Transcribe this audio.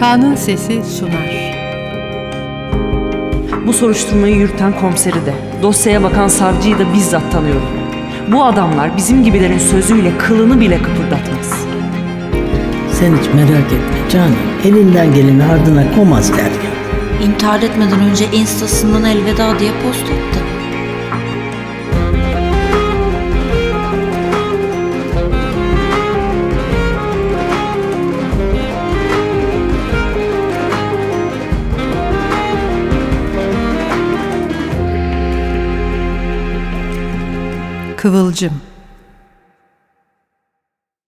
Kanun Sesi sunar. Bu soruşturmayı yürüten komiseri de, dosyaya bakan savcıyı da bizzat tanıyorum. Bu adamlar bizim gibilerin sözüyle kılını bile kıpırdatmaz. Sen hiç merak etme canım. Elinden geleni ardına koymaz Derya. İntihar etmeden önce instasından elveda diye post attı. Kıvılcım.